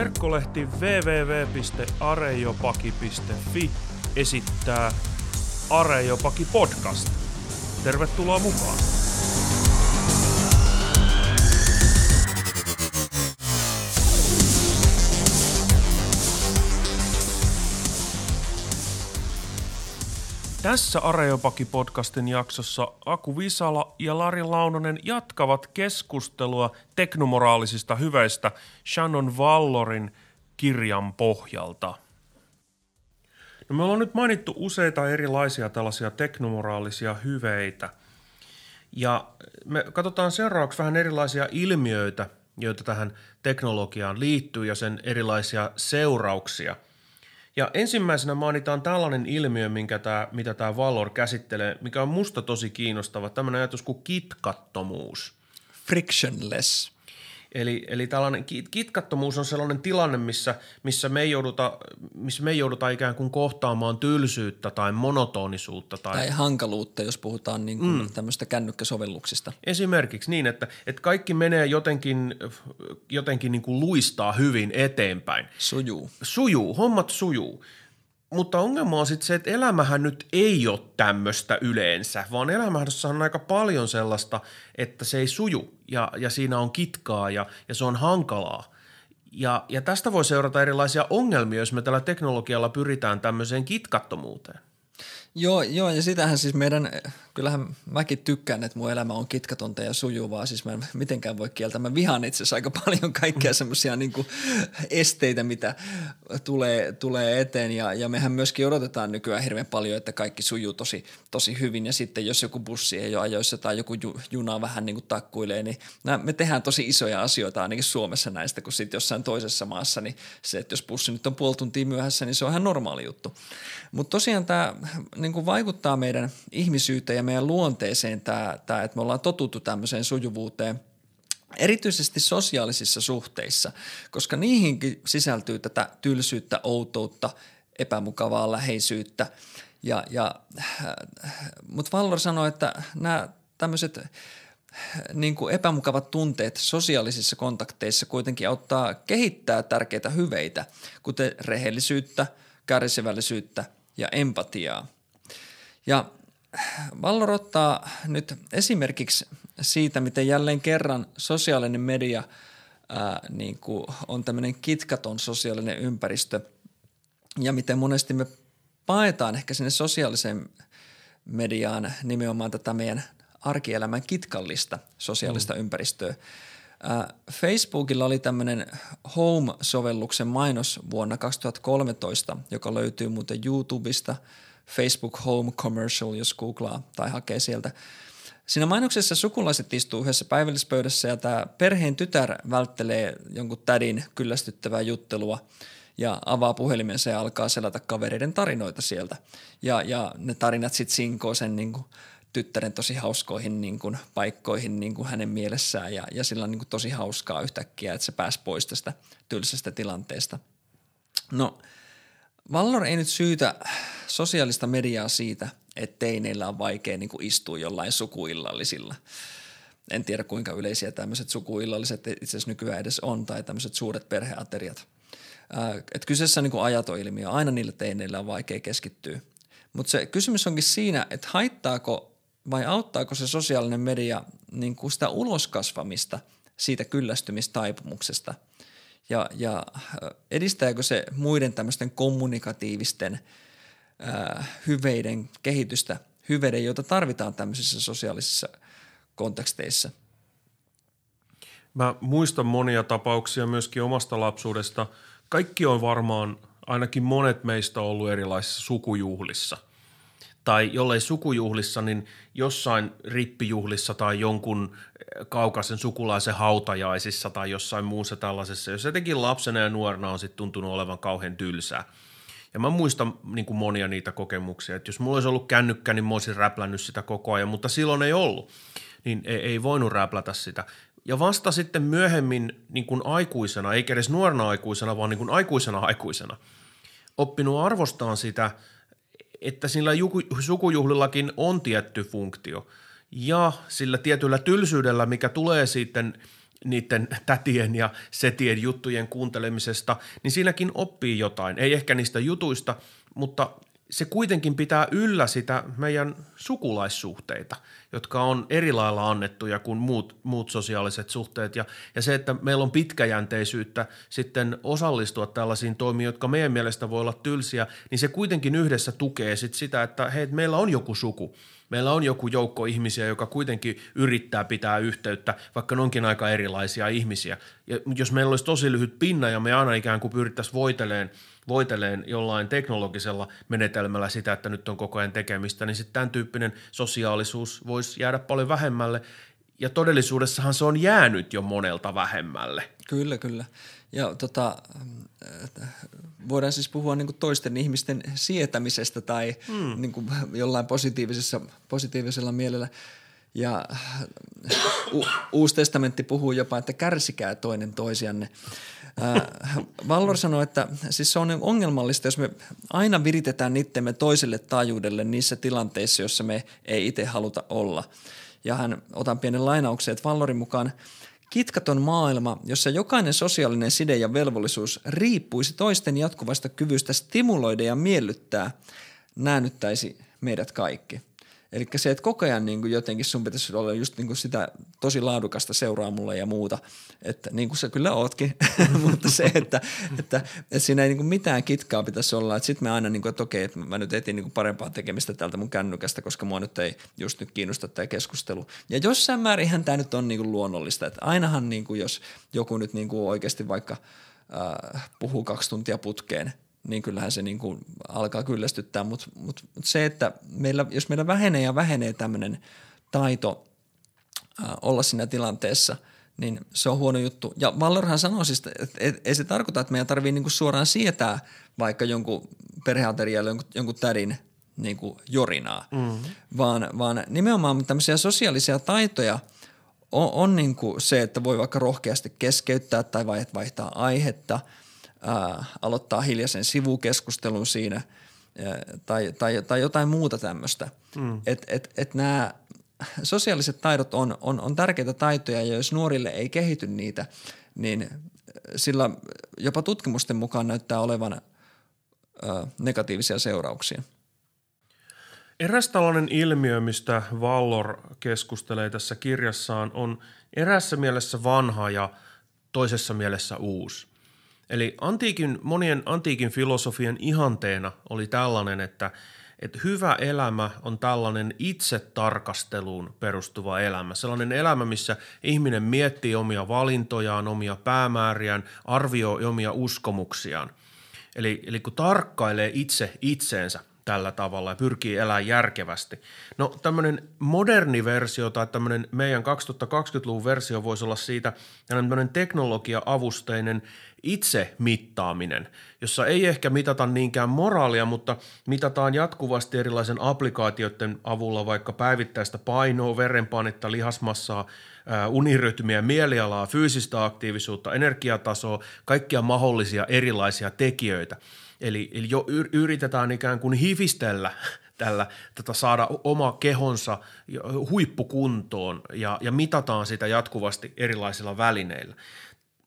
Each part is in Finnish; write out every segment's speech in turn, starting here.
Verkkolehti www.arejopaki.fi esittää Arejopaki podcast. Tervetuloa mukaan! Tässä Areopaki-podcastin jaksossa Aku Visala ja Lari Launonen jatkavat keskustelua teknomoraalisista hyveistä Shannon Vallorin kirjan pohjalta. No me ollaan nyt mainittu useita erilaisia tällaisia teknomoraalisia hyveitä. Ja me katsotaan seuraavaksi vähän erilaisia ilmiöitä, joita tähän teknologiaan liittyy ja sen erilaisia seurauksia – ja ensimmäisenä mainitaan tällainen ilmiö, minkä tämä, mitä tämä Valor käsittelee, mikä on musta tosi kiinnostava, tämmöinen ajatus kuin kitkattomuus. Frictionless. Eli, eli tällainen kitkattomuus on sellainen tilanne, missä, missä, me ei jouduta, missä me ei jouduta ikään kuin kohtaamaan tylsyyttä tai monotonisuutta. Tai, tai hankaluutta, jos puhutaan niin kuin mm. tämmöistä kännykkäsovelluksista. Esimerkiksi niin, että, että kaikki menee jotenkin, jotenkin niin kuin luistaa hyvin eteenpäin. Sujuu. Sujuu, hommat sujuu. Mutta ongelma on sitten se, että elämähän nyt ei ole tämmöistä yleensä, vaan elämässä on aika paljon sellaista, että se ei suju ja, ja siinä on kitkaa ja, ja se on hankalaa. Ja, ja tästä voi seurata erilaisia ongelmia, jos me tällä teknologialla pyritään tämmöiseen kitkattomuuteen. Joo, joo, ja sitähän siis meidän, kyllähän mäkin tykkään, että mun elämä on kitkatonta ja sujuvaa, siis mä en mitenkään voi kieltää. Mä vihaan itse asiassa aika paljon kaikkea semmoisia niin esteitä, mitä tulee, tulee eteen ja, ja mehän myöskin odotetaan nykyään hirveän paljon, että kaikki sujuu tosi, tosi hyvin ja sitten jos joku bussi ei ole ajoissa tai joku ju, juna vähän niin kuin takkuilee, niin nää, me tehdään tosi isoja asioita ainakin Suomessa näistä, kun sitten jossain toisessa maassa, niin se, että jos bussi nyt on puoli tuntia myöhässä, niin se on ihan normaali juttu. Mutta tosiaan tämä niin vaikuttaa meidän ihmisyyteen ja meidän luonteeseen tämä, tämä, että me ollaan totuttu tämmöiseen sujuvuuteen – erityisesti sosiaalisissa suhteissa, koska niihinkin sisältyy tätä tylsyyttä, outoutta, epämukavaa läheisyyttä. Ja, ja, mutta Vallor sanoi, että nämä tämmöiset niin kuin epämukavat tunteet sosiaalisissa kontakteissa kuitenkin auttaa kehittää tärkeitä hyveitä, kuten rehellisyyttä, kärsivällisyyttä ja empatiaa. Ja Vallor ottaa nyt esimerkiksi siitä, miten jälleen kerran sosiaalinen media ää, niin kuin on tämmöinen kitkaton sosiaalinen ympäristö ja miten monesti me paetaan ehkä sinne sosiaaliseen mediaan nimenomaan tätä meidän arkielämän kitkallista sosiaalista mm. ympäristöä. Facebookilla oli tämmöinen Home-sovelluksen mainos vuonna 2013, joka löytyy muuten YouTubesta, Facebook Home Commercial, jos googlaa tai hakee sieltä. Siinä mainoksessa sukulaiset istuu yhdessä päivällispöydässä ja tämä perheen tytär välttelee jonkun tädin kyllästyttävää juttelua ja avaa puhelimensa ja alkaa selata kavereiden tarinoita sieltä. Ja, ja ne tarinat sitten sinkoo sen niin kuin tyttären tosi hauskoihin niin kuin, paikkoihin niin kuin hänen mielessään ja, ja sillä on niin kuin, tosi hauskaa yhtäkkiä, että se pääsi pois tästä tylsästä tilanteesta. No, Vallor ei nyt syytä sosiaalista mediaa siitä, että teineillä on vaikea niin kuin istua jollain sukuillallisilla. En tiedä kuinka yleisiä tämmöiset sukuillalliset itse asiassa nykyään edes on tai tämmöiset suuret perheateriat. Et kyseessä on niin ajatoilmiö, aina niillä teineillä on vaikea keskittyä. Mutta se kysymys onkin siinä, että haittaako vai auttaako se sosiaalinen media niin kuin sitä uloskasvamista siitä kyllästymistaipumuksesta ja, ja edistääkö se muiden tämmöisten kommunikatiivisten ää, hyveiden kehitystä, hyveiden, joita tarvitaan tämmöisissä sosiaalisissa konteksteissa? Mä muistan monia tapauksia myöskin omasta lapsuudesta. Kaikki on varmaan, ainakin monet meistä ollut erilaisissa sukujuhlissa – tai jollei sukujuhlissa, niin jossain rippijuhlissa tai jonkun eh, kaukaisen sukulaisen hautajaisissa tai jossain muussa tällaisessa, jos etenkin lapsena ja nuorena on sitten tuntunut olevan kauhean tylsää. Ja mä muistan niin kuin monia niitä kokemuksia, että jos mulla olisi ollut kännykkä, niin mä olisin räplännyt sitä koko ajan, mutta silloin ei ollut, niin ei, ei voinut räplätä sitä. Ja vasta sitten myöhemmin niin kuin aikuisena, eikä edes nuorena aikuisena, vaan niin kuin aikuisena aikuisena, oppinut arvostaan sitä – että sillä sukujuhlillakin on tietty funktio. Ja sillä tietyllä tylsyydellä, mikä tulee sitten niiden tätien ja setien juttujen kuuntelemisesta, niin siinäkin oppii jotain. Ei ehkä niistä jutuista, mutta se kuitenkin pitää yllä sitä meidän sukulaissuhteita, jotka on eri lailla annettuja kuin muut, muut sosiaaliset suhteet. Ja, ja se, että meillä on pitkäjänteisyyttä sitten osallistua tällaisiin toimiin, jotka meidän mielestä voi olla tylsiä, niin se kuitenkin yhdessä tukee sit sitä, että hei, meillä on joku suku. Meillä on joku joukko ihmisiä, joka kuitenkin yrittää pitää yhteyttä, vaikka ne onkin aika erilaisia ihmisiä. Ja jos meillä olisi tosi lyhyt pinna ja me aina ikään kuin pyrittäisiin voiteleen – voiteleen jollain teknologisella menetelmällä sitä, että nyt on koko ajan tekemistä, niin sitten tämän tyyppinen sosiaalisuus voisi jäädä paljon vähemmälle. Ja todellisuudessahan se on jäänyt jo monelta vähemmälle. Kyllä, kyllä. Ja tota, voidaan siis puhua niin toisten ihmisten sietämisestä tai hmm. niin jollain positiivisessa, positiivisella mielellä. Ja u- Uusi testamentti puhuu jopa, että kärsikää toinen toisianne. Äh, Vallor sanoi, että siis se on ongelmallista, jos me aina viritetään itsemme toiselle taajuudelle niissä tilanteissa, joissa me ei itse haluta olla. Ja hän, otan pienen lainauksen, että Vallorin mukaan kitkaton maailma, jossa jokainen sosiaalinen side ja velvollisuus riippuisi toisten jatkuvasta kyvystä stimuloida ja miellyttää, näännyttäisi meidät kaikki – Eli se, että koko ajan niin kuin jotenkin sun pitäisi olla just niin kuin sitä tosi laadukasta seuraa mulle ja muuta, että niin kuin sä kyllä ootkin, mutta se, että, että, että siinä ei niin kuin mitään kitkaa pitäisi olla, että sitten me aina niin kuin, että okei, että mä nyt etin niin kuin parempaa tekemistä täältä mun kännykästä, koska mua nyt ei just nyt kiinnosta tämä keskustelu. Ja jossain määrinhän tämä nyt on niin kuin luonnollista, että ainahan niin kuin jos joku nyt niin kuin oikeasti vaikka äh, puhuu kaksi tuntia putkeen, niin kyllähän se niin kuin alkaa kyllästyttää, mutta mut, mut se, että meillä, jos meillä vähenee ja vähenee tämmöinen taito ää, olla siinä tilanteessa, niin se on huono juttu. Ja Vallorhan sanoo siis, että et, ei se tarkoita, että meidän tarvii niinku suoraan sietää vaikka jonkun perheaterialle jonkun, jonkun tädin niin kuin jorinaa, mm-hmm. vaan, vaan nimenomaan tämmöisiä sosiaalisia taitoja on, on niin kuin se, että voi vaikka rohkeasti keskeyttää tai vaihtaa aihetta – ää, aloittaa hiljaisen sivukeskustelun siinä ää, tai, tai, tai jotain muuta tämmöistä. Mm. Että et, et nämä sosiaaliset taidot on, on, on tärkeitä taitoja ja jos nuorille ei kehity niitä, niin sillä jopa tutkimusten mukaan näyttää olevan ää, negatiivisia seurauksia. Eräs tällainen ilmiö, mistä Vallor keskustelee tässä kirjassaan, on erässä mielessä vanha ja toisessa mielessä uusi. Eli antiikin, monien antiikin filosofian ihanteena oli tällainen, että, että hyvä elämä on tällainen itsetarkasteluun perustuva elämä. Sellainen elämä, missä ihminen miettii omia valintojaan, omia päämääriään, arvioi omia uskomuksiaan. Eli, eli kun tarkkailee itse itseensä, tällä tavalla ja pyrkii elämään järkevästi. No tämmöinen moderni versio tai tämmöinen meidän 2020-luvun versio voisi olla siitä tämmöinen teknologia-avusteinen itse mittaaminen, jossa ei ehkä mitata niinkään moraalia, mutta mitataan jatkuvasti erilaisen applikaatioiden avulla vaikka päivittäistä painoa, verenpainetta, lihasmassaa, unirytmiä, mielialaa, fyysistä aktiivisuutta, energiatasoa, kaikkia mahdollisia erilaisia tekijöitä – Eli, eli jo yritetään ikään kuin hivistellä tällä, tätä saada oma kehonsa huippukuntoon ja, ja mitataan sitä jatkuvasti erilaisilla välineillä.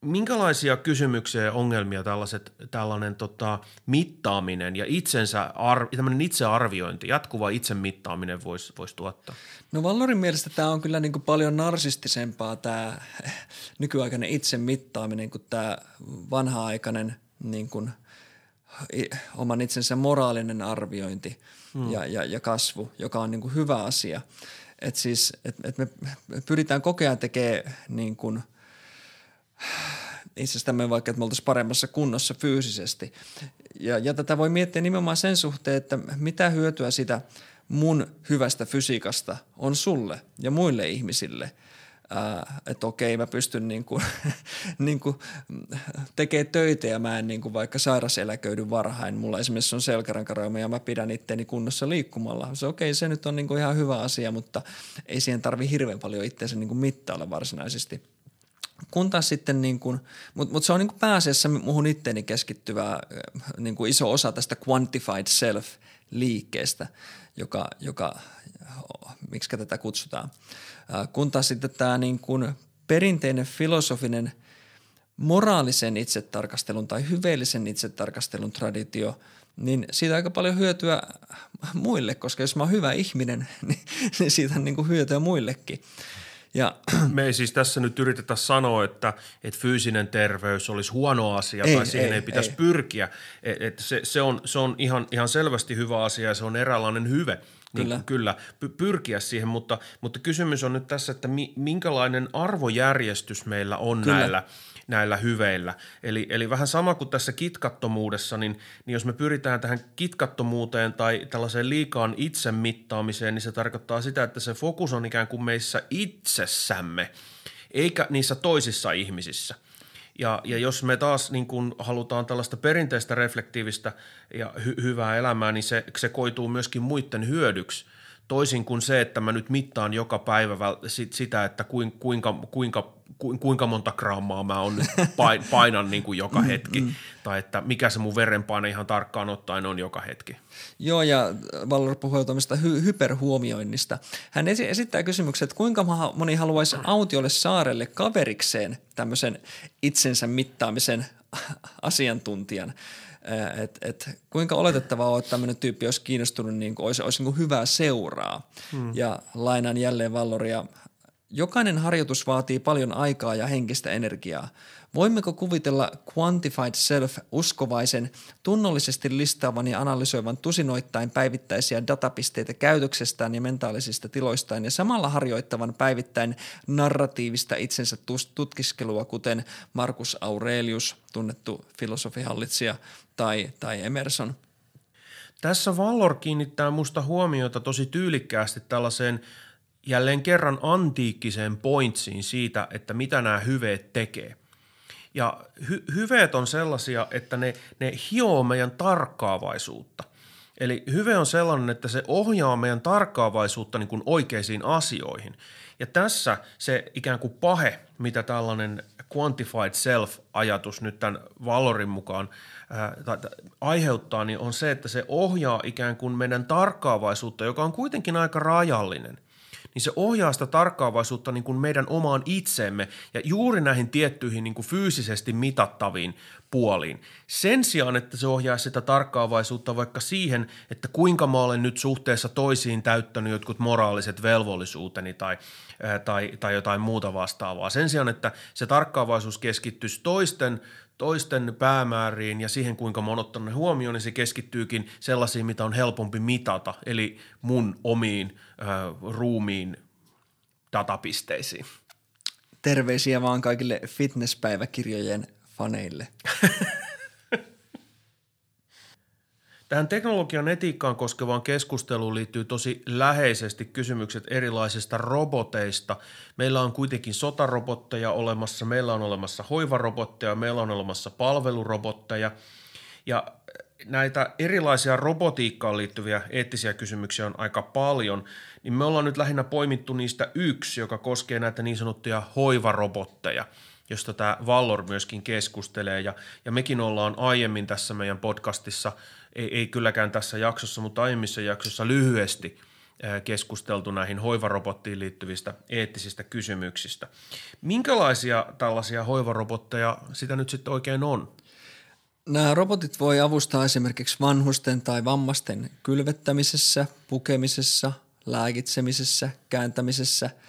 Minkälaisia kysymyksiä ja ongelmia tällaiset, tällainen tota, mittaaminen ja itsensä ar, itsearviointi, jatkuva itsemittaaminen voisi vois tuottaa? No Vallorin mielestä tämä on kyllä niin kuin paljon narsistisempaa tämä nykyaikainen itsemittaaminen kuin tämä vanha-aikainen niin kuin – oman itsensä moraalinen arviointi mm. ja, ja, ja kasvu, joka on niin kuin hyvä asia. Et siis, et, et me pyritään kokea tekemään niin kuin itsestämme vaikka, että me oltaisiin paremmassa kunnossa fyysisesti. Ja, ja tätä voi miettiä nimenomaan sen suhteen, että mitä hyötyä sitä mun hyvästä fysiikasta on sulle ja muille ihmisille – että okei mä pystyn niin kuin, niin kuin tekemään töitä ja mä en niin kuin vaikka sairaseläköidy varhain. Mulla esimerkiksi on selkärankaroima ja mä pidän itteeni kunnossa liikkumalla. Se okei, se nyt on niin kuin ihan hyvä asia, mutta ei siihen tarvi hirveän paljon itseänsä niin mittailla varsinaisesti. Kun taas sitten, niin kuin, mutta mut se on niin kuin pääasiassa muuhun itteeni keskittyvä niin kuin iso osa tästä quantified self liikkeestä, joka, joka miksi tätä kutsutaan – kun taas sitten tämä niin kuin perinteinen filosofinen moraalisen itsetarkastelun tai hyveellisen itsetarkastelun traditio, niin siitä aika paljon hyötyä muille, koska jos mä oon hyvä ihminen, niin, niin siitä on niin kuin hyötyä muillekin. Ja, Me ei siis tässä nyt yritetä sanoa, että, että fyysinen terveys olisi huono asia ei, tai siihen ei, ei pitäisi ei. pyrkiä. Että se, se, on, se on ihan, ihan selvästi hyvä asia ja se on eräänlainen hyve. Kyllä. Niin, kyllä, pyrkiä siihen, mutta, mutta kysymys on nyt tässä, että minkälainen arvojärjestys meillä on kyllä. näillä – näillä hyveillä. Eli, eli vähän sama kuin tässä kitkattomuudessa, niin, niin jos me pyritään tähän kitkattomuuteen tai tällaiseen liikaan itsemittaamiseen, niin se tarkoittaa sitä, että se fokus on ikään kuin meissä itsessämme, eikä niissä toisissa ihmisissä. Ja, ja jos me taas niin kun halutaan tällaista perinteistä reflektiivistä ja hy- hyvää elämää, niin se, se koituu myöskin muiden hyödyksi. Toisin kuin se, että mä nyt mittaan joka päivä sitä, että kuinka, kuinka kuinka monta grammaa mä on nyt painan niin kuin joka mm, hetki, mm, mm. tai että mikä se mun verenpaine ihan tarkkaan ottaen on joka hetki. Joo, ja Valor puhuu tuommoista hy- hyperhuomioinnista. Hän esi- esittää kysymyksen, että kuinka moni haluaisi autiolle saarelle kaverikseen tämmöisen itsensä mittaamisen asiantuntijan. Et, et, kuinka oletettavaa on, että tämmöinen tyyppi olisi kiinnostunut, niin kuin, olisi, olisi niin kuin hyvää seuraa. Hmm. Ja lainan jälleen Valloria Jokainen harjoitus vaatii paljon aikaa ja henkistä energiaa. Voimmeko kuvitella quantified self uskovaisen, tunnollisesti listaavan ja analysoivan tusinoittain päivittäisiä datapisteitä käytöksestään ja mentaalisista tiloistaan ja samalla harjoittavan päivittäin narratiivista itsensä tutkiskelua, kuten Markus Aurelius, tunnettu filosofihallitsija, tai, tai Emerson – tässä Vallor kiinnittää musta huomiota tosi tyylikkäästi tällaiseen jälleen kerran antiikkiseen pointsiin siitä, että mitä nämä hyveet tekee. Ja hy- hyveet on sellaisia, että ne, ne hioo meidän tarkkaavaisuutta. Eli hyve on sellainen, että se ohjaa meidän tarkkaavaisuutta niin kuin oikeisiin asioihin. Ja tässä se ikään kuin pahe, mitä tällainen quantified self-ajatus nyt tämän Valorin mukaan ää, aiheuttaa, niin on se, että se ohjaa ikään kuin meidän tarkkaavaisuutta, joka on kuitenkin aika rajallinen – niin se ohjaa sitä tarkkaavaisuutta niin kuin meidän omaan itseemme ja juuri näihin tiettyihin niin kuin fyysisesti mitattaviin puoliin. Sen sijaan, että se ohjaa sitä tarkkaavaisuutta vaikka siihen, että kuinka mä olen nyt suhteessa toisiin täyttänyt jotkut moraaliset velvollisuuteni tai, tai, tai jotain muuta vastaavaa. Sen sijaan, että se tarkkaavaisuus keskittyisi toisten toisten päämääriin ja siihen, kuinka mä oon ottanut ne huomioon, niin se keskittyykin sellaisiin, mitä on helpompi mitata, eli mun omiin äh, ruumiin datapisteisiin. Terveisiä vaan kaikille fitnesspäiväkirjojen faneille. Tähän teknologian etiikkaan koskevaan keskusteluun liittyy tosi läheisesti kysymykset erilaisista roboteista. Meillä on kuitenkin sotarobotteja olemassa, meillä on olemassa hoivarobotteja, meillä on olemassa palvelurobotteja. Ja näitä erilaisia robotiikkaan liittyviä eettisiä kysymyksiä on aika paljon, niin me ollaan nyt lähinnä poimittu niistä yksi, joka koskee näitä niin sanottuja hoivarobotteja – josta tämä Vallor myöskin keskustelee. Ja, ja mekin ollaan aiemmin tässä meidän podcastissa, ei, ei kylläkään tässä jaksossa, mutta aiemmissa jaksossa lyhyesti keskusteltu näihin hoivarobottiin liittyvistä eettisistä kysymyksistä. Minkälaisia tällaisia hoivarobotteja sitä nyt sitten oikein on? Nämä robotit voi avustaa esimerkiksi vanhusten tai vammaisten kylvettämisessä, pukemisessa, lääkitsemisessä, kääntämisessä –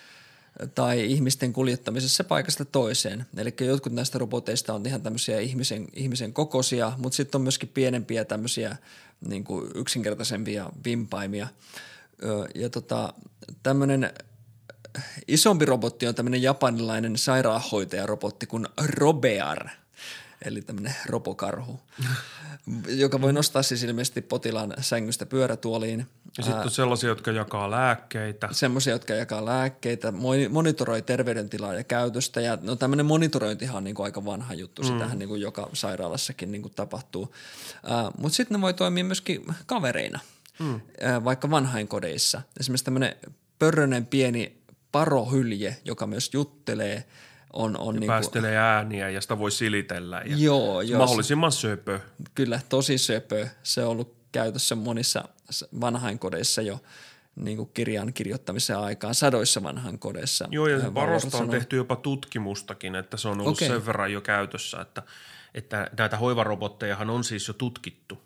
tai ihmisten kuljettamisessa paikasta toiseen. Eli jotkut näistä roboteista on ihan tämmöisiä ihmisen, ihmisen kokoisia, mutta sitten on myöskin pienempiä tämmöisiä niin kuin yksinkertaisempia vimpaimia. Ja tota, tämmöinen isompi robotti on tämmöinen japanilainen sairaanhoitajarobotti kuin Robear – eli tämmöinen robokarhu, joka voi nostaa siis ilmeisesti potilaan sängystä pyörätuoliin. Ja sitten on sellaisia, jotka jakaa lääkkeitä. Semmoisia, jotka jakaa lääkkeitä, monitoroi terveydentilaa ja käytöstä. Ja no tämmöinen monitorointihan on niin kuin aika vanha juttu, mm. sitähän niin kuin joka sairaalassakin niin kuin tapahtuu. Mutta sitten ne voi toimia myöskin kavereina, mm. vaikka vanhainkodeissa. Esimerkiksi tämmöinen pörrönen pieni parohylje, joka myös juttelee – on, on ja niin päästelee kuin, ääniä ja sitä voi silitellä. Ja joo, joo. Mahdollisimman söpö. Kyllä, tosi söpö. Se on ollut käytössä monissa vanhainkodeissa jo niin kuin kirjan kirjoittamisen aikaan sadoissa vanhan kodeissa. Joo, ja Valor Parosta on tehty jopa tutkimustakin, että se on ollut okay. sen verran jo käytössä, että, että näitä hoivarobottejahan on siis jo tutkittu.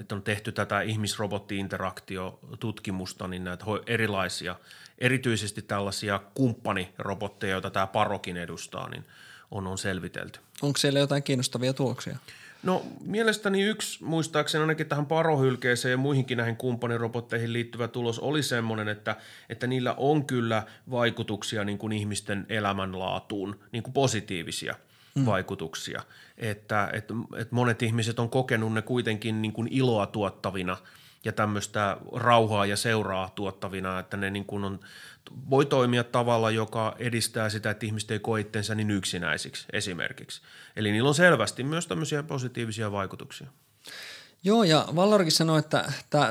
Että on tehty tätä ihmisrobotti-interaktio-tutkimusta, niin näitä erilaisia, erityisesti tällaisia kumppanirobotteja, joita tämä Parokin edustaa, niin on, on selvitelty. Onko siellä jotain kiinnostavia tuloksia? No mielestäni yksi, muistaakseni ainakin tähän parohylkeeseen ja muihinkin näihin kumppanirobotteihin liittyvä tulos oli semmoinen, että, että niillä on kyllä vaikutuksia niin kuin ihmisten elämänlaatuun, niin kuin positiivisia mm. vaikutuksia. Että, että, että monet ihmiset on kokenut ne kuitenkin niin kuin iloa tuottavina ja tämmöistä rauhaa ja seuraa tuottavina, että ne niin kuin on, voi toimia tavalla, joka edistää sitä, että ihmiset ei koe itsensä niin yksinäisiksi esimerkiksi. Eli niillä on selvästi myös tämmöisiä positiivisia vaikutuksia. Joo, ja Vallorkin sanoi, että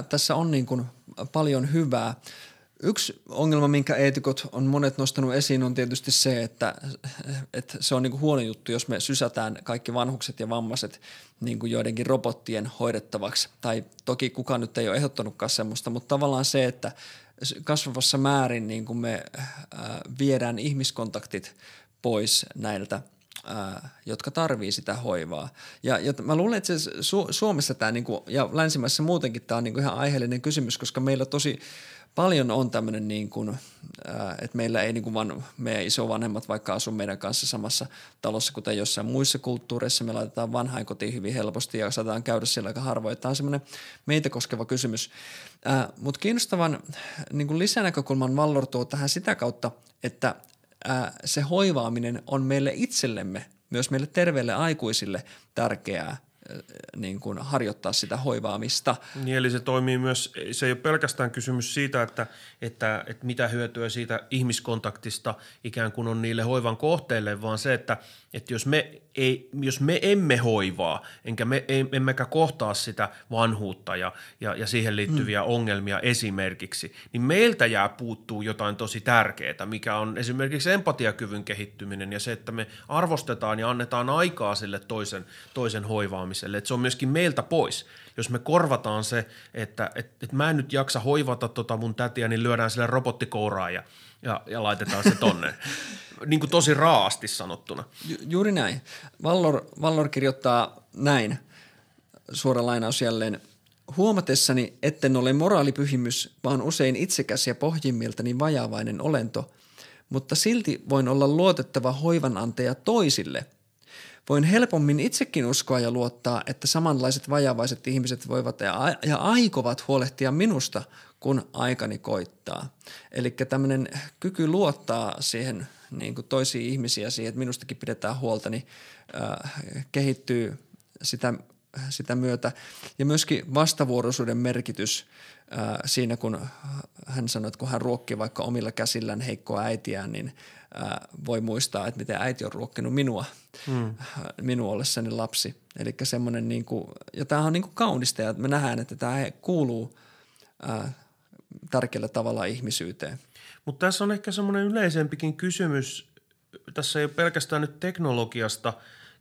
tässä on niin kuin paljon hyvää. Yksi ongelma, minkä eetikot on monet nostanut esiin, on tietysti se, että, että se on niin kuin huono juttu, jos me sysätään kaikki vanhukset ja vammaiset niin kuin joidenkin robottien hoidettavaksi. Tai toki kukaan nyt ei ole ehdottanutkaan semmoista, mutta tavallaan se, että kasvavassa määrin niin kuin me ää, viedään ihmiskontaktit pois näiltä ää, jotka tarvii sitä hoivaa. Ja, ja mä luulen, että se Su- Suomessa tämä niinku, ja länsimaissa muutenkin tämä on niinku ihan aiheellinen kysymys, koska meillä tosi paljon on tämmöinen, niin kuin, että meillä ei niin kuin vaan meidän isovanhemmat vaikka asu meidän kanssa samassa talossa, kuten jossain muissa kulttuureissa. Me laitetaan vanhainkotiin hyvin helposti ja saataan käydä siellä aika harvoin. Tämä on semmoinen meitä koskeva kysymys. Mutta kiinnostavan niin kuin lisänäkökulman Vallor tuo tähän sitä kautta, että ää, se hoivaaminen on meille itsellemme, myös meille terveille aikuisille tärkeää ää, niin kuin harjoittaa sitä hoivaamista. Niin, eli se toimii myös, se ei ole pelkästään kysymys siitä, että, että, että mitä hyötyä siitä ihmiskontaktista ikään kuin on niille hoivan kohteille, vaan se, että, että jos, me ei, jos me emme hoivaa, enkä me emmekä kohtaa sitä vanhuutta ja, ja, ja siihen liittyviä mm. ongelmia esimerkiksi, niin meiltä jää puuttuu jotain tosi tärkeää, mikä on esimerkiksi empatiakyvyn kehittyminen ja se, että me arvostetaan ja annetaan aikaa sille toisen, toisen hoivaamiselle, että se on myöskin meiltä pois. Jos me korvataan se, että et, et mä en nyt jaksa hoivata tota mun tätiä, niin lyödään sille robottikouraan ja, ja, ja laitetaan se tonne. niin kuin tosi raasti sanottuna. Ju- juuri näin. Vallor, Vallor kirjoittaa näin, suora lainaus jälleen. Huomatessani, etten ole moraalipyhimys, vaan usein itsekäs ja pohjimmiltani vajaavainen olento, mutta silti voin olla luotettava hoivanantaja toisille. Voin helpommin itsekin uskoa ja luottaa, että samanlaiset vajavaiset ihmiset voivat ja, ja aikovat huolehtia minusta, kun aikani koittaa. Eli tämmöinen kyky luottaa siihen niin kuin toisiin ihmisiä siihen, että minustakin pidetään huolta, niin äh, kehittyy sitä, sitä myötä. Ja myöskin vastavuoroisuuden merkitys äh, siinä, kun hän sanoi, että kun hän ruokkii vaikka omilla käsillään heikkoa äitiään, niin äh, voi muistaa, että miten äiti on ruokkinut minua, mm. minun ollessani lapsi. Eli semmoinen, niin kuin, ja tämähän on niin kuin kaunista, ja me nähdään, että tämä kuuluu äh, tärkeällä tavalla ihmisyyteen. Mutta tässä on ehkä semmoinen yleisempikin kysymys. Tässä ei ole pelkästään nyt teknologiasta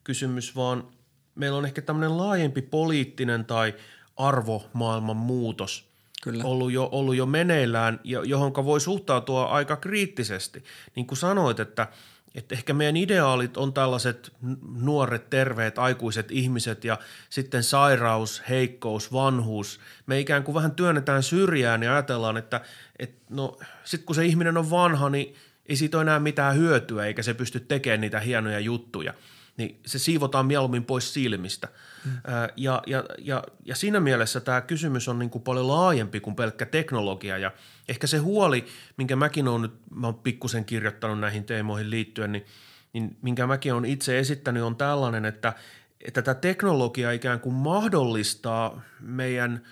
kysymys, vaan meillä on ehkä tämmöinen laajempi poliittinen tai arvomaailman muutos Kyllä. ollut jo, ollut jo meneillään, jo- johonka voi suhtautua aika kriittisesti. Niin kuin sanoit, että, että ehkä meidän ideaalit on tällaiset nuoret, terveet, aikuiset ihmiset ja sitten sairaus, heikkous, vanhuus. Me ikään kuin vähän työnnetään syrjään ja ajatellaan, että, että no sitten kun se ihminen on vanha, niin ei siitä ole enää mitään hyötyä eikä se pysty tekemään niitä hienoja juttuja. Niin se siivotaan mieluummin pois silmistä. Mm. Ja, ja, ja, ja siinä mielessä tämä kysymys on niin kuin paljon laajempi kuin pelkkä teknologia ja ehkä se huoli, minkä mäkin olen nyt, mä oon pikkusen kirjoittanut näihin teemoihin liittyen, niin, niin minkä mäkin olen itse esittänyt on tällainen, että, että tämä teknologia ikään kuin mahdollistaa meidän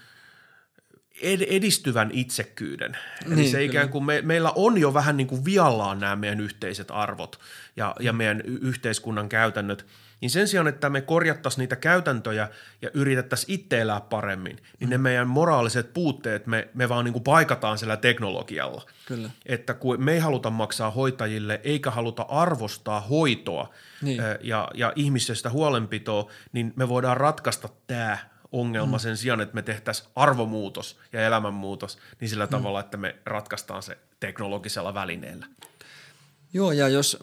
ed- edistyvän itsekkyyden. Eli Niin, se ikään kuin me, meillä on jo vähän niin kuin viallaan nämä meidän yhteiset arvot ja, ja meidän y- yhteiskunnan käytännöt. Niin sen sijaan, että me korjattaisiin niitä käytäntöjä ja yritettäisiin itse elää paremmin, niin ne meidän moraaliset puutteet me, me vaan niin kuin paikataan sillä teknologialla. Kyllä. Että kun me ei haluta maksaa hoitajille eikä haluta arvostaa hoitoa Niin. ja, ja ihmisestä huolenpitoa, niin me voidaan ratkaista tämä ongelma mm. sen sijaan, että me tehtäisiin arvomuutos ja elämänmuutos, niin sillä mm. tavalla, että me ratkaistaan se teknologisella välineellä. Joo, ja jos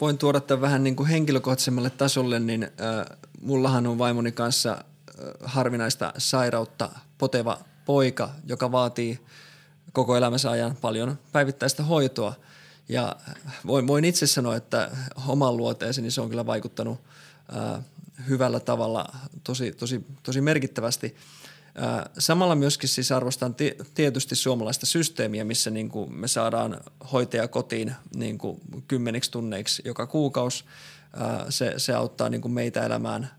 voin tuoda tämän vähän niin kuin henkilökohtaisemmalle tasolle, niin äh, mullahan on vaimoni kanssa äh, harvinaista sairautta poteva poika, joka vaatii koko elämänsä ajan paljon päivittäistä hoitoa. Ja voin, voin itse sanoa, että oman niin se on kyllä vaikuttanut äh, hyvällä tavalla tosi, tosi, tosi merkittävästi – Samalla myöskin siis arvostan tietysti suomalaista systeemiä, missä niin kuin me saadaan hoitaja kotiin niin kuin kymmeniksi tunneiksi joka kuukausi. Se, se auttaa niin kuin meitä elämään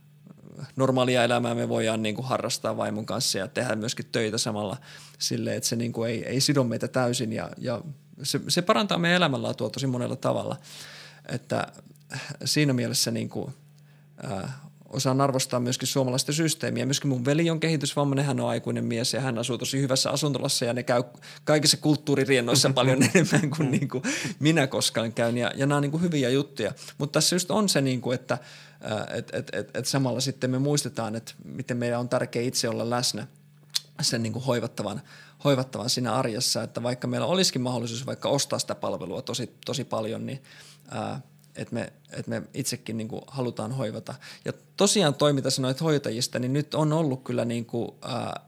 normaalia elämää me voidaan niin kuin harrastaa vaimon kanssa ja tehdä myöskin töitä samalla silleen, että se niin kuin ei, ei sido meitä täysin ja, ja se, se parantaa meidän elämänlaatua tosi monella tavalla. Että siinä mielessä niin kuin, osaan arvostaa myöskin suomalaista systeemiä. Myöskin mun veli on kehitysvammainen, hän on aikuinen mies ja hän asuu tosi hyvässä asuntolassa ja ne käy kaikissa kulttuuririennoissa paljon enemmän kuin, niin kuin minä koskaan käyn ja, ja nämä on niin kuin hyviä juttuja. Mutta tässä just on se, niin kuin, että et, et, et, et samalla sitten me muistetaan, että miten meidän on tärkeää itse olla läsnä sen niin kuin hoivattavan, hoivattavan siinä arjessa, että vaikka meillä olisikin mahdollisuus vaikka ostaa sitä palvelua tosi, tosi paljon, niin ää, että me, että me itsekin niin kuin halutaan hoivata. Ja tosiaan toi, mitä sanoit hoitajista, niin nyt on ollut kyllä niin kuin, ää,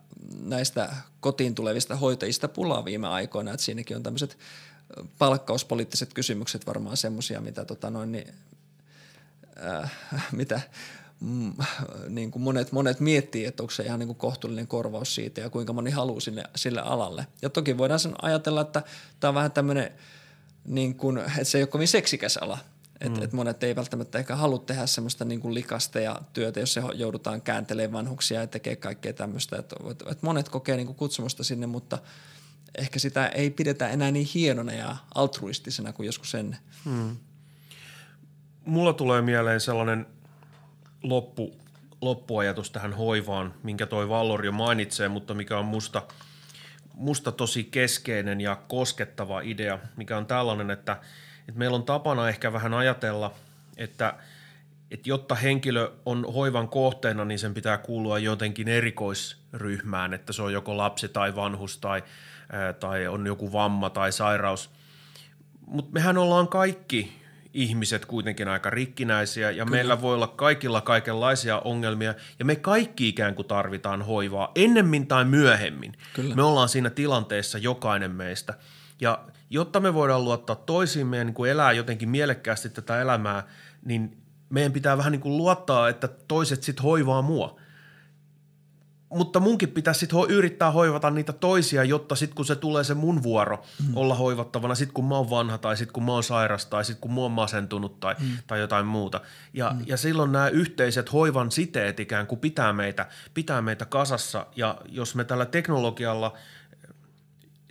näistä kotiin tulevista hoitajista pulaa viime aikoina, että siinäkin on tämmöiset palkkauspoliittiset kysymykset varmaan semmoisia, mitä tota noin, niin, ää, mitä mm, niin kuin monet, monet miettii, että onko se ihan niin kuin kohtuullinen korvaus siitä ja kuinka moni haluaa sinne, sille alalle. Ja toki voidaan sen ajatella, että tämä on vähän tämmöinen, niin kuin, että se ei ole kovin seksikäs ala – et, mm. et monet ei välttämättä ehkä halua tehdä semmoista niin kuin likasta ja työtä, jos se joudutaan kääntelemään vanhuksia ja tekee kaikkea tämmöistä. Et, et, et monet kokee niin kuin kutsumusta sinne, mutta ehkä sitä ei pidetä enää niin hienona ja altruistisena kuin joskus ennen. Mm. Mulla tulee mieleen sellainen loppu, loppuajatus tähän hoivaan, minkä toi Vallorio mainitsee, mutta mikä on musta, musta tosi keskeinen ja koskettava idea, mikä on tällainen, että – et meillä on tapana ehkä vähän ajatella, että, että jotta henkilö on hoivan kohteena, niin sen pitää kuulua jotenkin erikoisryhmään, että se on joko lapsi tai vanhus tai, ää, tai on joku vamma tai sairaus. Mutta mehän ollaan kaikki ihmiset kuitenkin aika rikkinäisiä ja Kyllä. meillä voi olla kaikilla kaikenlaisia ongelmia ja me kaikki ikään kuin tarvitaan hoivaa ennemmin tai myöhemmin. Kyllä. Me ollaan siinä tilanteessa jokainen meistä ja jotta me voidaan luottaa toisiimme ja niin kuin elää jotenkin mielekkäästi tätä elämää, niin meidän pitää vähän niin kuin luottaa, että toiset sitten hoivaa mua. Mutta munkin pitäisi sitten ho- yrittää hoivata niitä toisia, jotta sitten kun se tulee se mun vuoro mm. olla hoivattavana, sitten kun mä oon vanha tai sitten kun mä oon sairas tai sitten kun mä oon masentunut tai, mm. tai jotain muuta. Ja, mm. ja silloin nämä yhteiset hoivan siteet ikään kuin pitää meitä, pitää meitä kasassa ja jos me tällä teknologialla –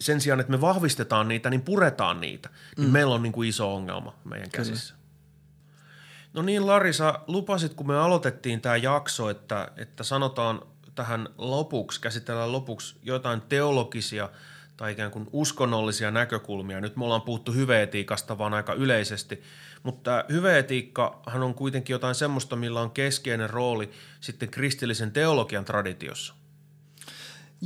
sen sijaan, että me vahvistetaan niitä, niin puretaan niitä, niin mm. meillä on niin kuin iso ongelma meidän käsissä. Kyllä. No niin, Larisa, lupasit, kun me aloitettiin tämä jakso, että, että sanotaan tähän lopuksi, käsitellään lopuksi jotain teologisia tai ikään kuin uskonnollisia näkökulmia. Nyt me ollaan puhuttu hyveetiikasta vaan aika yleisesti, mutta hyveetiikkahan on kuitenkin jotain semmoista, millä on keskeinen rooli sitten kristillisen teologian traditiossa.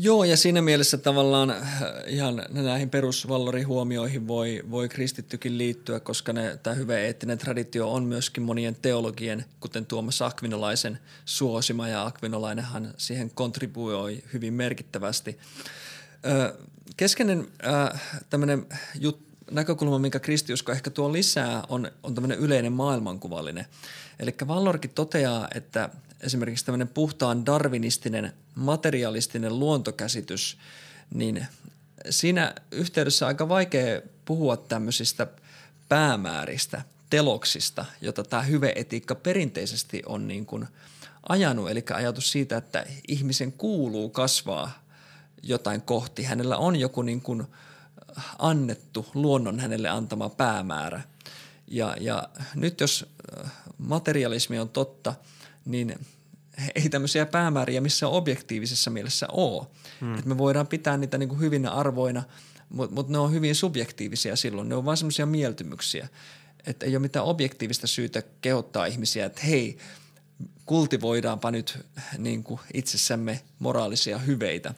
Joo, ja siinä mielessä tavallaan äh, ihan näihin perusvallorihuomioihin voi, voi kristittykin liittyä, koska ne, tämä hyvä eettinen traditio on myöskin monien teologien, kuten Tuomas Akvinolaisen suosima, ja Akvinolainenhan siihen kontribuoi hyvin merkittävästi. keskeinen tämmöinen jut, näkökulma, minkä kristiusko ehkä tuo lisää, on, on tämmöinen yleinen maailmankuvallinen. Eli Vallorkin toteaa, että – esimerkiksi tämmöinen puhtaan darwinistinen materialistinen luontokäsitys, niin siinä yhteydessä aika vaikea puhua tämmöisistä päämääristä, teloksista, jota tämä hyveetiikka perinteisesti on niin kuin ajanut. Eli ajatus siitä, että ihmisen kuuluu kasvaa jotain kohti. Hänellä on joku niin kuin annettu, luonnon hänelle antama päämäärä. Ja, ja nyt jos materialismi on totta – niin ei tämmöisiä päämääriä missä objektiivisessa mielessä ole. Hmm. Et me voidaan pitää niitä niin kuin hyvinä arvoina, mutta mut ne on hyvin subjektiivisia silloin. Ne on vain semmoisia mieltymyksiä. Että ei ole mitään objektiivista syytä kehottaa ihmisiä, että hei, kultivoidaanpa nyt niin kuin itsessämme moraalisia hyveitä.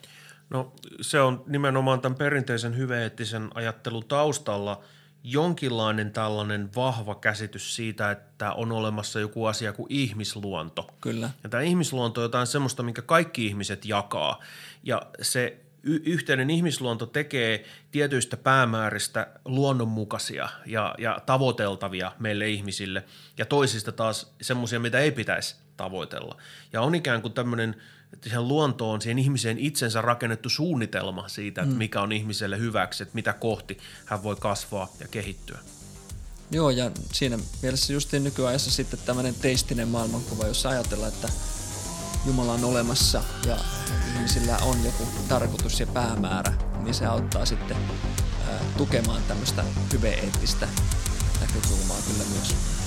No se on nimenomaan tämän perinteisen hyveettisen ajattelun taustalla jonkinlainen tällainen vahva käsitys siitä, että on olemassa joku asia kuin ihmisluonto. Kyllä. Ja tämä ihmisluonto on jotain semmoista, minkä kaikki ihmiset jakaa. Ja se y- yhteinen ihmisluonto tekee tietyistä päämääristä luonnonmukaisia ja, ja tavoiteltavia meille ihmisille, ja toisista taas semmoisia, mitä ei pitäisi tavoitella. Ja on ikään kuin tämmöinen siihen luontoon, siihen ihmiseen itsensä rakennettu suunnitelma siitä, että mikä on ihmiselle hyväksi, että mitä kohti hän voi kasvaa ja kehittyä. Joo, ja siinä mielessä justiin nykyajassa sitten tämmöinen teistinen maailmankuva, jossa ajatellaan, että Jumala on olemassa ja ihmisillä on joku tarkoitus ja päämäärä, niin se auttaa sitten tukemaan tämmöistä hyveeettistä näkökulmaa kyllä myös.